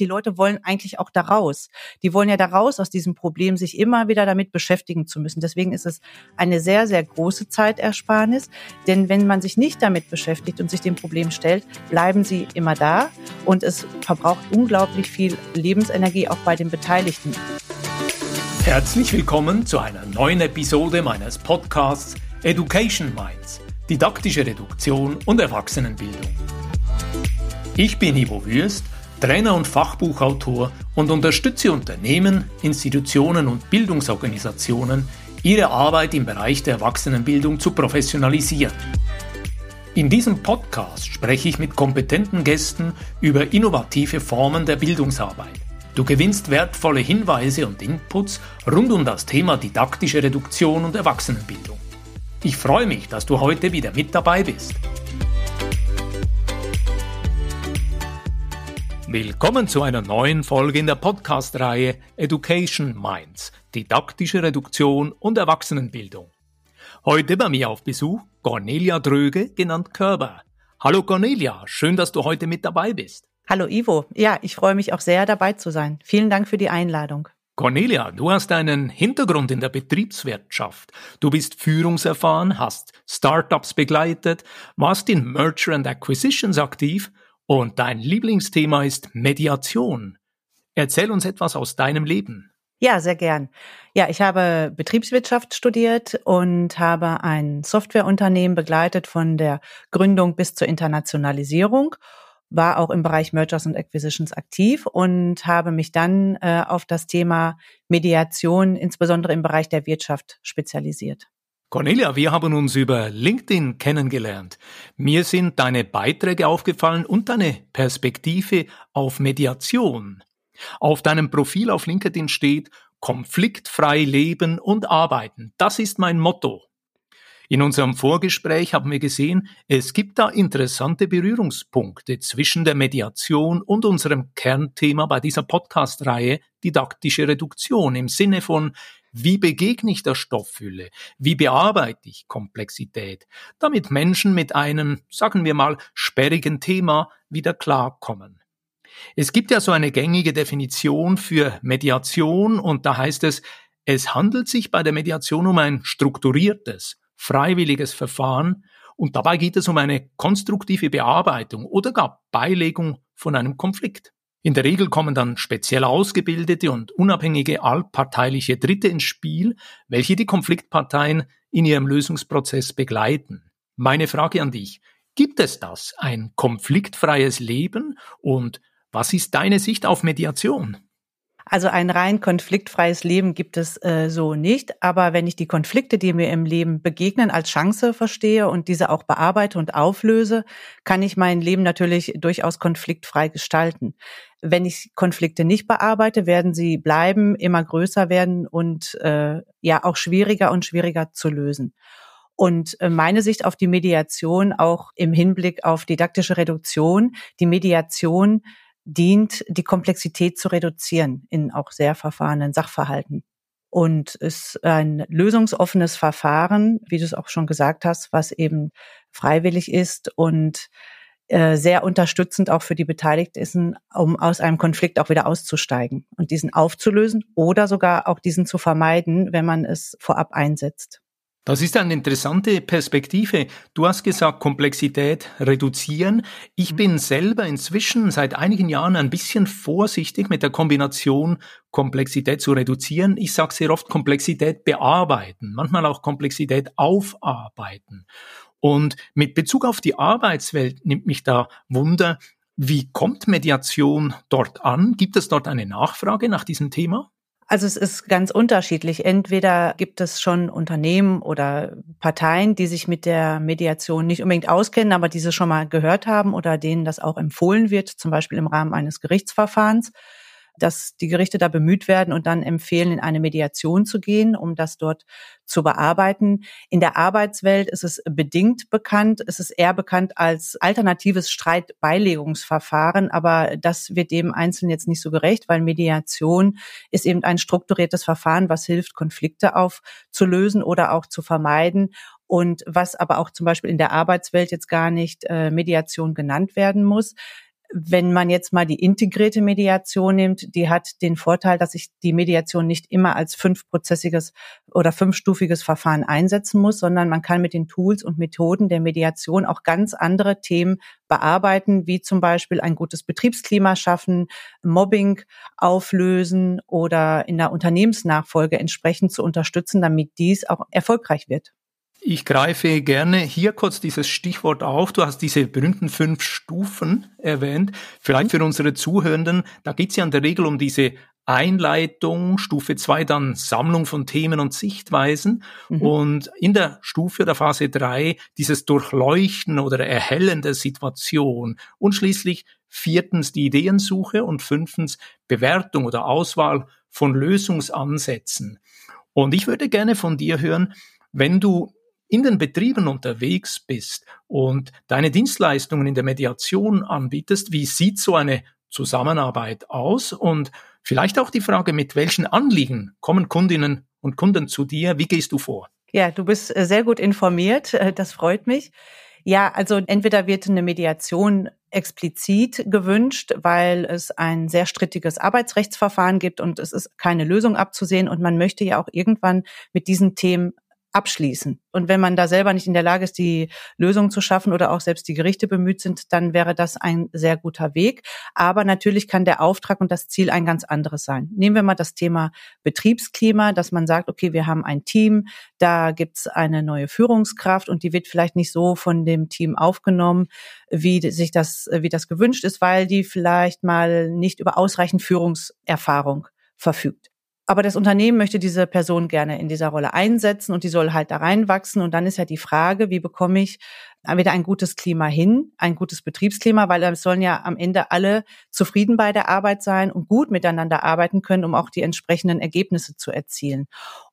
die Leute wollen eigentlich auch da raus. Die wollen ja da raus aus diesem Problem, sich immer wieder damit beschäftigen zu müssen. Deswegen ist es eine sehr, sehr große Zeitersparnis. Denn wenn man sich nicht damit beschäftigt und sich dem Problem stellt, bleiben sie immer da und es verbraucht unglaublich viel Lebensenergie auch bei den Beteiligten. Herzlich willkommen zu einer neuen Episode meines Podcasts Education Minds, didaktische Reduktion und Erwachsenenbildung. Ich bin Ivo Würst Trainer und Fachbuchautor und unterstütze Unternehmen, Institutionen und Bildungsorganisationen, ihre Arbeit im Bereich der Erwachsenenbildung zu professionalisieren. In diesem Podcast spreche ich mit kompetenten Gästen über innovative Formen der Bildungsarbeit. Du gewinnst wertvolle Hinweise und Inputs rund um das Thema didaktische Reduktion und Erwachsenenbildung. Ich freue mich, dass du heute wieder mit dabei bist. Willkommen zu einer neuen Folge in der Podcast-Reihe Education Minds, didaktische Reduktion und Erwachsenenbildung. Heute bei mir auf Besuch Cornelia Dröge, genannt Körber. Hallo Cornelia, schön, dass du heute mit dabei bist. Hallo Ivo, ja, ich freue mich auch sehr dabei zu sein. Vielen Dank für die Einladung. Cornelia, du hast einen Hintergrund in der Betriebswirtschaft. Du bist führungserfahren, hast Startups begleitet, warst in Merger and Acquisitions aktiv und dein Lieblingsthema ist Mediation. Erzähl uns etwas aus deinem Leben. Ja, sehr gern. Ja, ich habe Betriebswirtschaft studiert und habe ein Softwareunternehmen begleitet von der Gründung bis zur Internationalisierung, war auch im Bereich Mergers und Acquisitions aktiv und habe mich dann äh, auf das Thema Mediation, insbesondere im Bereich der Wirtschaft, spezialisiert. Cornelia, wir haben uns über LinkedIn kennengelernt. Mir sind deine Beiträge aufgefallen und deine Perspektive auf Mediation. Auf deinem Profil auf LinkedIn steht konfliktfrei leben und arbeiten. Das ist mein Motto. In unserem Vorgespräch haben wir gesehen, es gibt da interessante Berührungspunkte zwischen der Mediation und unserem Kernthema bei dieser Podcast-Reihe didaktische Reduktion im Sinne von wie begegne ich der Stoffhülle? Wie bearbeite ich Komplexität? Damit Menschen mit einem, sagen wir mal, sperrigen Thema wieder klarkommen. Es gibt ja so eine gängige Definition für Mediation und da heißt es, es handelt sich bei der Mediation um ein strukturiertes, freiwilliges Verfahren und dabei geht es um eine konstruktive Bearbeitung oder gar Beilegung von einem Konflikt. In der Regel kommen dann speziell ausgebildete und unabhängige allparteiliche Dritte ins Spiel, welche die Konfliktparteien in ihrem Lösungsprozess begleiten. Meine Frage an dich, gibt es das, ein konfliktfreies Leben und was ist deine Sicht auf Mediation? Also ein rein konfliktfreies Leben gibt es äh, so nicht. Aber wenn ich die Konflikte, die mir im Leben begegnen, als Chance verstehe und diese auch bearbeite und auflöse, kann ich mein Leben natürlich durchaus konfliktfrei gestalten. Wenn ich Konflikte nicht bearbeite, werden sie bleiben, immer größer werden und äh, ja auch schwieriger und schwieriger zu lösen. Und äh, meine Sicht auf die Mediation auch im Hinblick auf didaktische Reduktion, die Mediation dient, die Komplexität zu reduzieren in auch sehr verfahrenen Sachverhalten. Und ist ein lösungsoffenes Verfahren, wie du es auch schon gesagt hast, was eben freiwillig ist und äh, sehr unterstützend auch für die Beteiligten um aus einem Konflikt auch wieder auszusteigen und diesen aufzulösen oder sogar auch diesen zu vermeiden, wenn man es vorab einsetzt. Das ist eine interessante Perspektive. Du hast gesagt, Komplexität reduzieren. Ich bin selber inzwischen seit einigen Jahren ein bisschen vorsichtig mit der Kombination Komplexität zu reduzieren. Ich sage sehr oft Komplexität bearbeiten, manchmal auch Komplexität aufarbeiten. Und mit Bezug auf die Arbeitswelt nimmt mich da Wunder, wie kommt Mediation dort an? Gibt es dort eine Nachfrage nach diesem Thema? Also es ist ganz unterschiedlich. Entweder gibt es schon Unternehmen oder Parteien, die sich mit der Mediation nicht unbedingt auskennen, aber diese schon mal gehört haben oder denen das auch empfohlen wird, zum Beispiel im Rahmen eines Gerichtsverfahrens dass die Gerichte da bemüht werden und dann empfehlen, in eine Mediation zu gehen, um das dort zu bearbeiten. In der Arbeitswelt ist es bedingt bekannt. Es ist eher bekannt als alternatives Streitbeilegungsverfahren, aber das wird dem Einzelnen jetzt nicht so gerecht, weil Mediation ist eben ein strukturiertes Verfahren, was hilft, Konflikte aufzulösen oder auch zu vermeiden und was aber auch zum Beispiel in der Arbeitswelt jetzt gar nicht äh, Mediation genannt werden muss Wenn man jetzt mal die integrierte Mediation nimmt, die hat den Vorteil, dass ich die Mediation nicht immer als fünfprozessiges oder fünfstufiges Verfahren einsetzen muss, sondern man kann mit den Tools und Methoden der Mediation auch ganz andere Themen bearbeiten, wie zum Beispiel ein gutes Betriebsklima schaffen, Mobbing auflösen oder in der Unternehmensnachfolge entsprechend zu unterstützen, damit dies auch erfolgreich wird. Ich greife gerne hier kurz dieses Stichwort auf. Du hast diese berühmten fünf Stufen erwähnt. Vielleicht für unsere Zuhörenden, da geht es ja in der Regel um diese Einleitung, Stufe zwei dann Sammlung von Themen und Sichtweisen mhm. und in der Stufe der Phase drei dieses Durchleuchten oder Erhellen der Situation und schließlich viertens die Ideensuche und fünftens Bewertung oder Auswahl von Lösungsansätzen. Und ich würde gerne von dir hören, wenn du in den Betrieben unterwegs bist und deine Dienstleistungen in der Mediation anbietest, wie sieht so eine Zusammenarbeit aus? Und vielleicht auch die Frage, mit welchen Anliegen kommen Kundinnen und Kunden zu dir? Wie gehst du vor? Ja, du bist äh, sehr gut informiert. Äh, das freut mich. Ja, also entweder wird eine Mediation explizit gewünscht, weil es ein sehr strittiges Arbeitsrechtsverfahren gibt und es ist keine Lösung abzusehen und man möchte ja auch irgendwann mit diesen Themen abschließen. Und wenn man da selber nicht in der Lage ist, die Lösung zu schaffen oder auch selbst die Gerichte bemüht sind, dann wäre das ein sehr guter Weg. Aber natürlich kann der Auftrag und das Ziel ein ganz anderes sein. Nehmen wir mal das Thema Betriebsklima, dass man sagt, okay, wir haben ein Team, da gibt's eine neue Führungskraft und die wird vielleicht nicht so von dem Team aufgenommen, wie sich das, wie das gewünscht ist, weil die vielleicht mal nicht über ausreichend Führungserfahrung verfügt. Aber das Unternehmen möchte diese Person gerne in dieser Rolle einsetzen und die soll halt da reinwachsen. Und dann ist ja die Frage, wie bekomme ich wieder ein gutes Klima hin, ein gutes Betriebsklima, weil es sollen ja am Ende alle zufrieden bei der Arbeit sein und gut miteinander arbeiten können, um auch die entsprechenden Ergebnisse zu erzielen.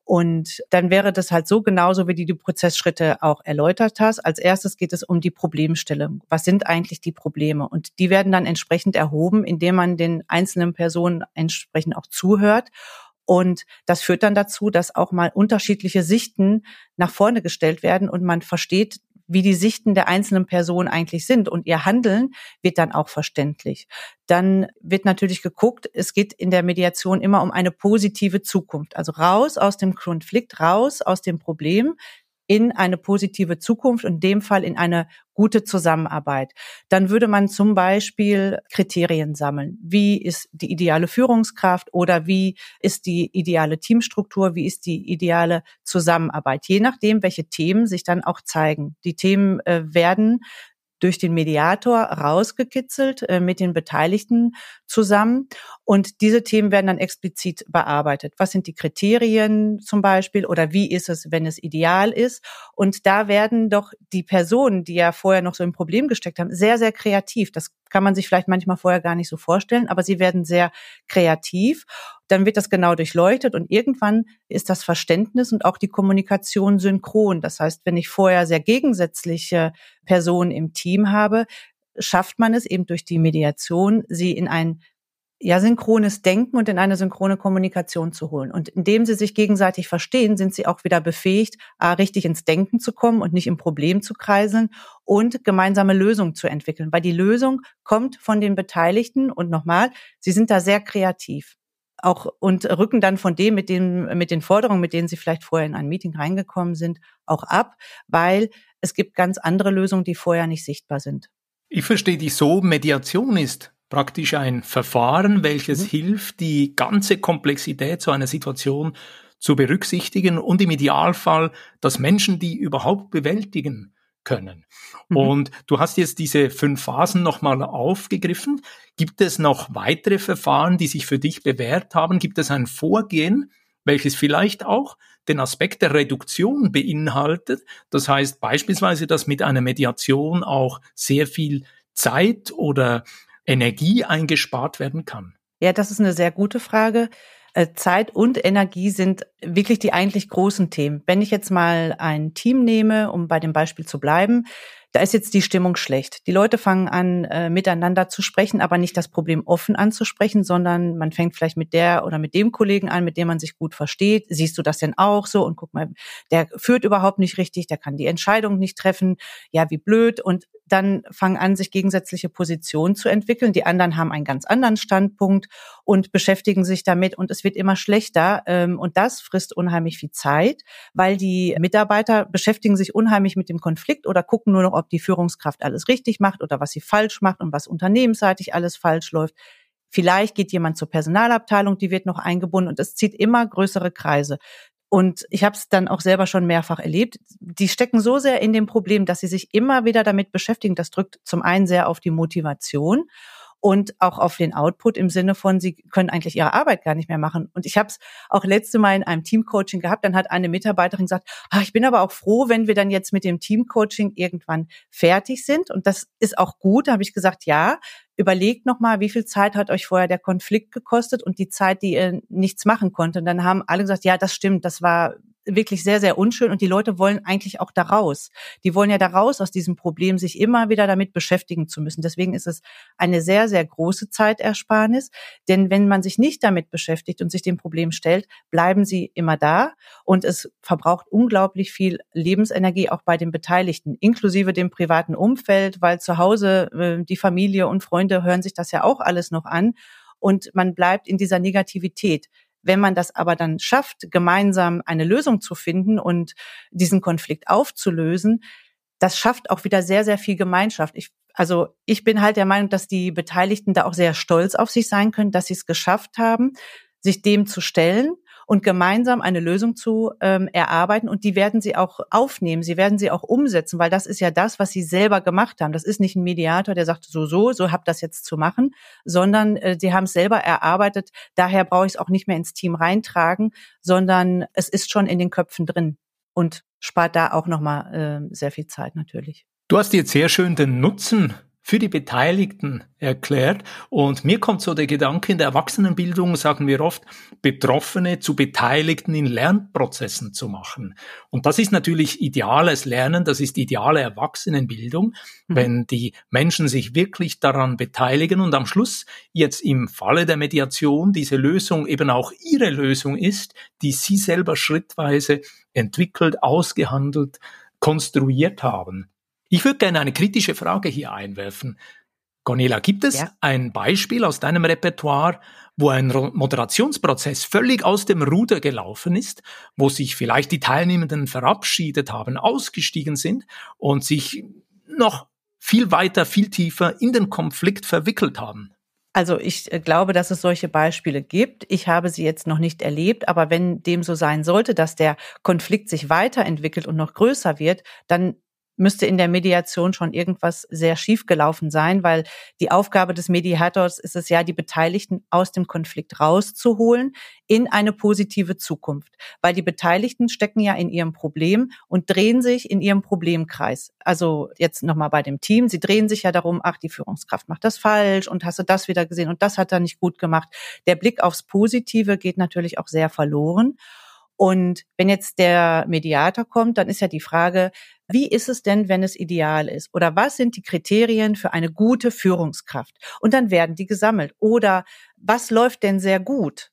Und dann wäre das halt so genauso, wie du die Prozessschritte auch erläutert hast. Als erstes geht es um die Problemstellung. Was sind eigentlich die Probleme? Und die werden dann entsprechend erhoben, indem man den einzelnen Personen entsprechend auch zuhört und das führt dann dazu, dass auch mal unterschiedliche Sichten nach vorne gestellt werden und man versteht, wie die Sichten der einzelnen Personen eigentlich sind und ihr Handeln wird dann auch verständlich. Dann wird natürlich geguckt, es geht in der Mediation immer um eine positive Zukunft. Also raus aus dem Konflikt, raus aus dem Problem, in eine positive Zukunft, in dem Fall in eine gute Zusammenarbeit. Dann würde man zum Beispiel Kriterien sammeln. Wie ist die ideale Führungskraft oder wie ist die ideale Teamstruktur? Wie ist die ideale Zusammenarbeit? Je nachdem, welche Themen sich dann auch zeigen. Die Themen äh, werden durch den Mediator rausgekitzelt äh, mit den Beteiligten zusammen. Und diese Themen werden dann explizit bearbeitet. Was sind die Kriterien zum Beispiel oder wie ist es, wenn es ideal ist? Und da werden doch die Personen, die ja vorher noch so im Problem gesteckt haben, sehr, sehr kreativ. Das kann man sich vielleicht manchmal vorher gar nicht so vorstellen, aber sie werden sehr kreativ. Dann wird das genau durchleuchtet und irgendwann ist das Verständnis und auch die Kommunikation synchron. Das heißt, wenn ich vorher sehr gegensätzliche Personen im Team habe, schafft man es eben durch die Mediation, sie in ein ja, synchrones Denken und in eine synchrone Kommunikation zu holen. Und indem sie sich gegenseitig verstehen, sind sie auch wieder befähigt, A, richtig ins Denken zu kommen und nicht im Problem zu kreiseln und gemeinsame Lösungen zu entwickeln. Weil die Lösung kommt von den Beteiligten und nochmal, sie sind da sehr kreativ. Auch und rücken dann von dem mit den, mit den Forderungen, mit denen sie vielleicht vorher in ein Meeting reingekommen sind, auch ab, weil es gibt ganz andere Lösungen, die vorher nicht sichtbar sind. Ich verstehe dich so, Mediation ist praktisch ein Verfahren, welches mhm. hilft, die ganze Komplexität so einer Situation zu berücksichtigen und im Idealfall, dass Menschen die überhaupt bewältigen können. Mhm. Und du hast jetzt diese fünf Phasen nochmal aufgegriffen. Gibt es noch weitere Verfahren, die sich für dich bewährt haben? Gibt es ein Vorgehen, welches vielleicht auch den Aspekt der Reduktion beinhaltet? Das heißt beispielsweise, dass mit einer Mediation auch sehr viel Zeit oder Energie eingespart werden kann? Ja, das ist eine sehr gute Frage. Äh, Zeit und Energie sind wirklich die eigentlich großen Themen. Wenn ich jetzt mal ein Team nehme, um bei dem Beispiel zu bleiben, da ist jetzt die Stimmung schlecht. Die Leute fangen an, äh, miteinander zu sprechen, aber nicht das Problem offen anzusprechen, sondern man fängt vielleicht mit der oder mit dem Kollegen an, mit dem man sich gut versteht. Siehst du das denn auch so? Und guck mal, der führt überhaupt nicht richtig, der kann die Entscheidung nicht treffen. Ja, wie blöd. Und dann fangen an, sich gegensätzliche Positionen zu entwickeln. Die anderen haben einen ganz anderen Standpunkt und beschäftigen sich damit und es wird immer schlechter. Ähm, und das frisst unheimlich viel Zeit, weil die Mitarbeiter beschäftigen sich unheimlich mit dem Konflikt oder gucken nur noch, ob die Führungskraft alles richtig macht oder was sie falsch macht und was unternehmensseitig alles falsch läuft. Vielleicht geht jemand zur Personalabteilung, die wird noch eingebunden und es zieht immer größere Kreise. Und ich habe es dann auch selber schon mehrfach erlebt. Die stecken so sehr in dem Problem, dass sie sich immer wieder damit beschäftigen. Das drückt zum einen sehr auf die Motivation und auch auf den Output im Sinne von, sie können eigentlich ihre Arbeit gar nicht mehr machen. Und ich habe es auch letzte Mal in einem Teamcoaching gehabt, dann hat eine Mitarbeiterin gesagt, ah, ich bin aber auch froh, wenn wir dann jetzt mit dem Teamcoaching irgendwann fertig sind. Und das ist auch gut. Da habe ich gesagt, ja, überlegt nochmal, wie viel Zeit hat euch vorher der Konflikt gekostet und die Zeit, die ihr nichts machen konnte. Und dann haben alle gesagt, ja, das stimmt, das war wirklich sehr, sehr unschön und die Leute wollen eigentlich auch da raus. Die wollen ja da raus aus diesem Problem, sich immer wieder damit beschäftigen zu müssen. Deswegen ist es eine sehr, sehr große Zeitersparnis. Denn wenn man sich nicht damit beschäftigt und sich dem Problem stellt, bleiben sie immer da und es verbraucht unglaublich viel Lebensenergie auch bei den Beteiligten, inklusive dem privaten Umfeld, weil zu Hause äh, die Familie und Freunde hören sich das ja auch alles noch an und man bleibt in dieser Negativität. Wenn man das aber dann schafft, gemeinsam eine Lösung zu finden und diesen Konflikt aufzulösen, das schafft auch wieder sehr, sehr viel Gemeinschaft. Ich, also ich bin halt der Meinung, dass die Beteiligten da auch sehr stolz auf sich sein können, dass sie es geschafft haben, sich dem zu stellen und gemeinsam eine Lösung zu ähm, erarbeiten. Und die werden sie auch aufnehmen, sie werden sie auch umsetzen, weil das ist ja das, was sie selber gemacht haben. Das ist nicht ein Mediator, der sagt, so, so, so habt das jetzt zu machen, sondern äh, sie haben es selber erarbeitet. Daher brauche ich es auch nicht mehr ins Team reintragen, sondern es ist schon in den Köpfen drin und spart da auch nochmal äh, sehr viel Zeit natürlich. Du hast jetzt sehr schön den Nutzen für die Beteiligten erklärt. Und mir kommt so der Gedanke, in der Erwachsenenbildung sagen wir oft, Betroffene zu Beteiligten in Lernprozessen zu machen. Und das ist natürlich ideales Lernen, das ist ideale Erwachsenenbildung, mhm. wenn die Menschen sich wirklich daran beteiligen und am Schluss jetzt im Falle der Mediation diese Lösung eben auch ihre Lösung ist, die sie selber schrittweise entwickelt, ausgehandelt, konstruiert haben. Ich würde gerne eine kritische Frage hier einwerfen. Cornelia, gibt es ja. ein Beispiel aus deinem Repertoire, wo ein Moderationsprozess völlig aus dem Ruder gelaufen ist, wo sich vielleicht die Teilnehmenden verabschiedet haben, ausgestiegen sind und sich noch viel weiter, viel tiefer in den Konflikt verwickelt haben? Also ich äh, glaube, dass es solche Beispiele gibt. Ich habe sie jetzt noch nicht erlebt, aber wenn dem so sein sollte, dass der Konflikt sich weiterentwickelt und noch größer wird, dann müsste in der Mediation schon irgendwas sehr schief gelaufen sein, weil die Aufgabe des Mediators ist es ja, die Beteiligten aus dem Konflikt rauszuholen in eine positive Zukunft, weil die Beteiligten stecken ja in ihrem Problem und drehen sich in ihrem Problemkreis. Also jetzt nochmal bei dem Team, sie drehen sich ja darum, ach, die Führungskraft macht das falsch und hast du das wieder gesehen und das hat er nicht gut gemacht. Der Blick aufs Positive geht natürlich auch sehr verloren. Und wenn jetzt der Mediator kommt, dann ist ja die Frage, wie ist es denn, wenn es ideal ist? Oder was sind die Kriterien für eine gute Führungskraft? Und dann werden die gesammelt. Oder was läuft denn sehr gut?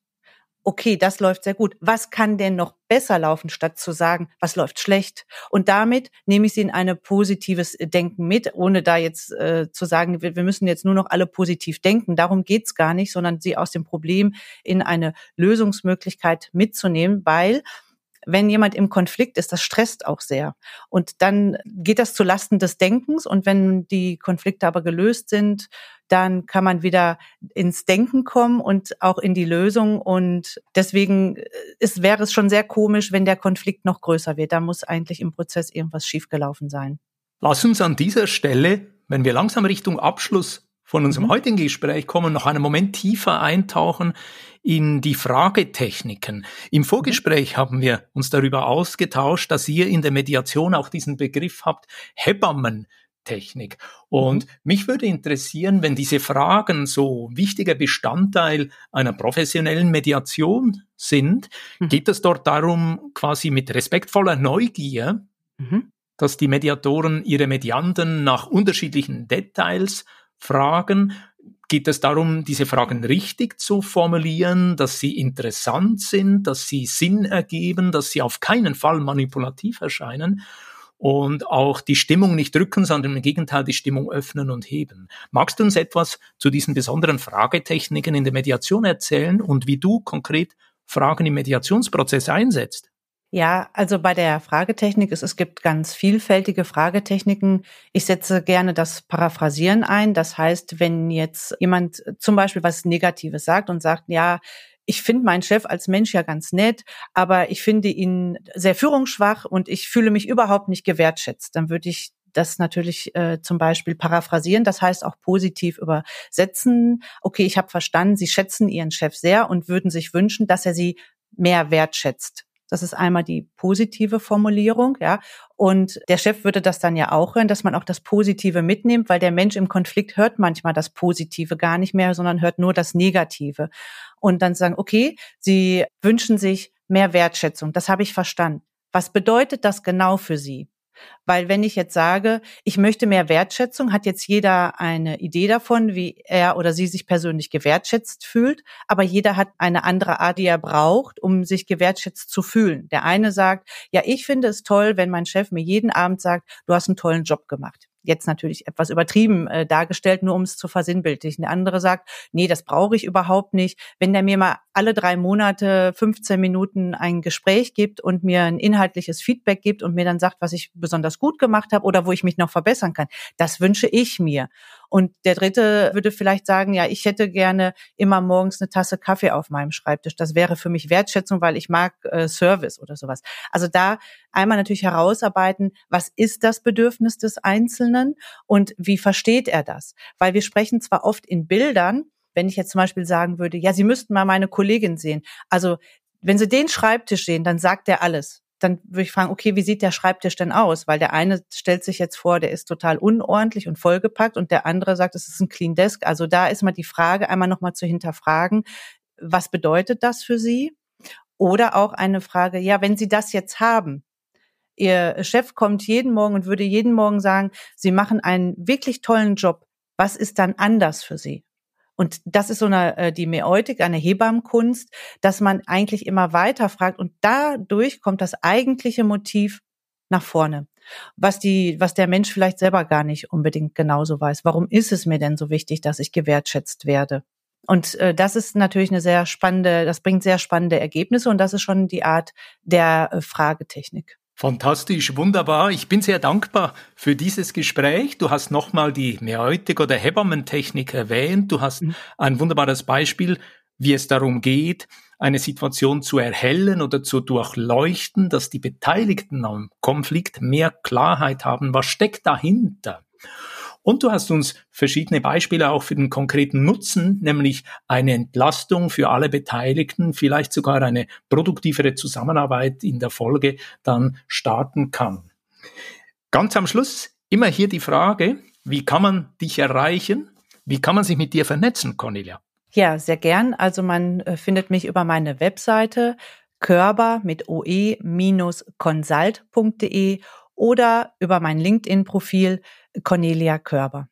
Okay, das läuft sehr gut. Was kann denn noch besser laufen, statt zu sagen, was läuft schlecht? Und damit nehme ich sie in ein positives Denken mit, ohne da jetzt äh, zu sagen, wir, wir, müssen jetzt nur noch alle positiv denken. Darum geht's gar nicht, sondern sie aus dem Problem in eine Lösungsmöglichkeit mitzunehmen, weil wenn jemand im Konflikt ist, das stresst auch sehr. Und dann geht das zu Lasten des Denkens. Und wenn die Konflikte aber gelöst sind, dann kann man wieder ins Denken kommen und auch in die Lösung. Und deswegen äh, ist, wäre es schon sehr komisch, wenn der Konflikt noch größer wird. Da muss eigentlich im Prozess irgendwas schiefgelaufen sein. Lass uns an dieser Stelle, wenn wir langsam Richtung Abschluss von unserem mhm. heutigen Gespräch kommen, noch einen Moment tiefer eintauchen in die Fragetechniken. Im Vorgespräch mhm. haben wir uns darüber ausgetauscht, dass ihr in der Mediation auch diesen Begriff habt, Hebammen. Technik. Und mhm. mich würde interessieren, wenn diese Fragen so wichtiger Bestandteil einer professionellen Mediation sind, mhm. geht es dort darum, quasi mit respektvoller Neugier, mhm. dass die Mediatoren ihre Medianten nach unterschiedlichen Details fragen. Geht es darum, diese Fragen richtig zu formulieren, dass sie interessant sind, dass sie Sinn ergeben, dass sie auf keinen Fall manipulativ erscheinen? Und auch die Stimmung nicht drücken, sondern im Gegenteil die Stimmung öffnen und heben. Magst du uns etwas zu diesen besonderen Fragetechniken in der Mediation erzählen und wie du konkret Fragen im Mediationsprozess einsetzt? Ja, also bei der Fragetechnik ist es gibt ganz vielfältige Fragetechniken. Ich setze gerne das Paraphrasieren ein. Das heißt, wenn jetzt jemand zum Beispiel was Negatives sagt und sagt, ja, ich finde meinen Chef als Mensch ja ganz nett, aber ich finde ihn sehr führungsschwach und ich fühle mich überhaupt nicht gewertschätzt, dann würde ich das natürlich äh, zum Beispiel paraphrasieren, das heißt auch positiv übersetzen. Okay, ich habe verstanden, Sie schätzen Ihren Chef sehr und würden sich wünschen, dass er Sie mehr wertschätzt. Das ist einmal die positive Formulierung, ja. Und der Chef würde das dann ja auch hören, dass man auch das Positive mitnimmt, weil der Mensch im Konflikt hört manchmal das Positive gar nicht mehr, sondern hört nur das Negative. Und dann sagen, okay, Sie wünschen sich mehr Wertschätzung. Das habe ich verstanden. Was bedeutet das genau für Sie? Weil wenn ich jetzt sage, ich möchte mehr Wertschätzung, hat jetzt jeder eine Idee davon, wie er oder sie sich persönlich gewertschätzt fühlt. Aber jeder hat eine andere Art, die er braucht, um sich gewertschätzt zu fühlen. Der eine sagt, ja, ich finde es toll, wenn mein Chef mir jeden Abend sagt, du hast einen tollen Job gemacht jetzt natürlich etwas übertrieben äh, dargestellt, nur um es zu versinnbildlichen. Der andere sagt, nee, das brauche ich überhaupt nicht. Wenn der mir mal alle drei Monate 15 Minuten ein Gespräch gibt und mir ein inhaltliches Feedback gibt und mir dann sagt, was ich besonders gut gemacht habe oder wo ich mich noch verbessern kann, das wünsche ich mir. Und der dritte würde vielleicht sagen, ja, ich hätte gerne immer morgens eine Tasse Kaffee auf meinem Schreibtisch. Das wäre für mich Wertschätzung, weil ich mag äh, Service oder sowas. Also da einmal natürlich herausarbeiten, was ist das Bedürfnis des Einzelnen und wie versteht er das? Weil wir sprechen zwar oft in Bildern, wenn ich jetzt zum Beispiel sagen würde, ja, Sie müssten mal meine Kollegin sehen. Also wenn Sie den Schreibtisch sehen, dann sagt er alles dann würde ich fragen, okay, wie sieht der Schreibtisch denn aus? Weil der eine stellt sich jetzt vor, der ist total unordentlich und vollgepackt und der andere sagt, es ist ein Clean Desk. Also da ist mal die Frage, einmal nochmal zu hinterfragen, was bedeutet das für Sie? Oder auch eine Frage, ja, wenn Sie das jetzt haben, Ihr Chef kommt jeden Morgen und würde jeden Morgen sagen, Sie machen einen wirklich tollen Job. Was ist dann anders für Sie? Und das ist so eine, äh, die Mäeutik, eine Hebammenkunst, dass man eigentlich immer weiter fragt und dadurch kommt das eigentliche Motiv nach vorne. Was die, was der Mensch vielleicht selber gar nicht unbedingt genauso weiß. Warum ist es mir denn so wichtig, dass ich gewertschätzt werde? Und äh, das ist natürlich eine sehr spannende, das bringt sehr spannende Ergebnisse und das ist schon die Art der äh, Fragetechnik. Fantastisch, wunderbar. Ich bin sehr dankbar für dieses Gespräch. Du hast nochmal die Mäeutik oder Hebammentechnik erwähnt. Du hast mhm. ein wunderbares Beispiel, wie es darum geht, eine Situation zu erhellen oder zu durchleuchten, dass die Beteiligten am Konflikt mehr Klarheit haben. Was steckt dahinter? Und du hast uns verschiedene Beispiele auch für den konkreten Nutzen, nämlich eine Entlastung für alle Beteiligten, vielleicht sogar eine produktivere Zusammenarbeit in der Folge dann starten kann. Ganz am Schluss immer hier die Frage, wie kann man dich erreichen? Wie kann man sich mit dir vernetzen, Cornelia? Ja, sehr gern. Also man äh, findet mich über meine Webseite körper mit oe-consult.de oder über mein LinkedIn-Profil Cornelia Körber.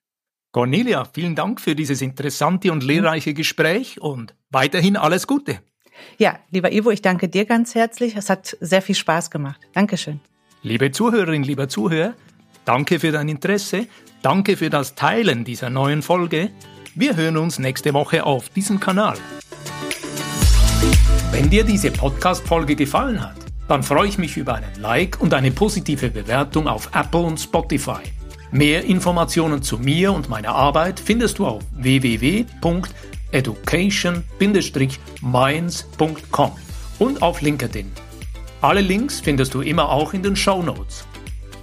Cornelia, vielen Dank für dieses interessante und lehrreiche Gespräch und weiterhin alles Gute. Ja, lieber Ivo, ich danke dir ganz herzlich. Es hat sehr viel Spaß gemacht. Dankeschön. Liebe Zuhörerin, lieber Zuhörer, danke für dein Interesse, danke für das Teilen dieser neuen Folge. Wir hören uns nächste Woche auf diesem Kanal. Wenn dir diese Podcast-Folge gefallen hat, dann freue ich mich über einen Like und eine positive Bewertung auf Apple und Spotify. Mehr Informationen zu mir und meiner Arbeit findest du auf www.education-minds.com und auf LinkedIn. Alle Links findest du immer auch in den Show Notes.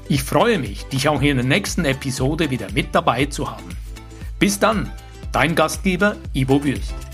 Ich freue mich, dich auch in der nächsten Episode wieder mit dabei zu haben. Bis dann, dein Gastgeber Ivo Würst.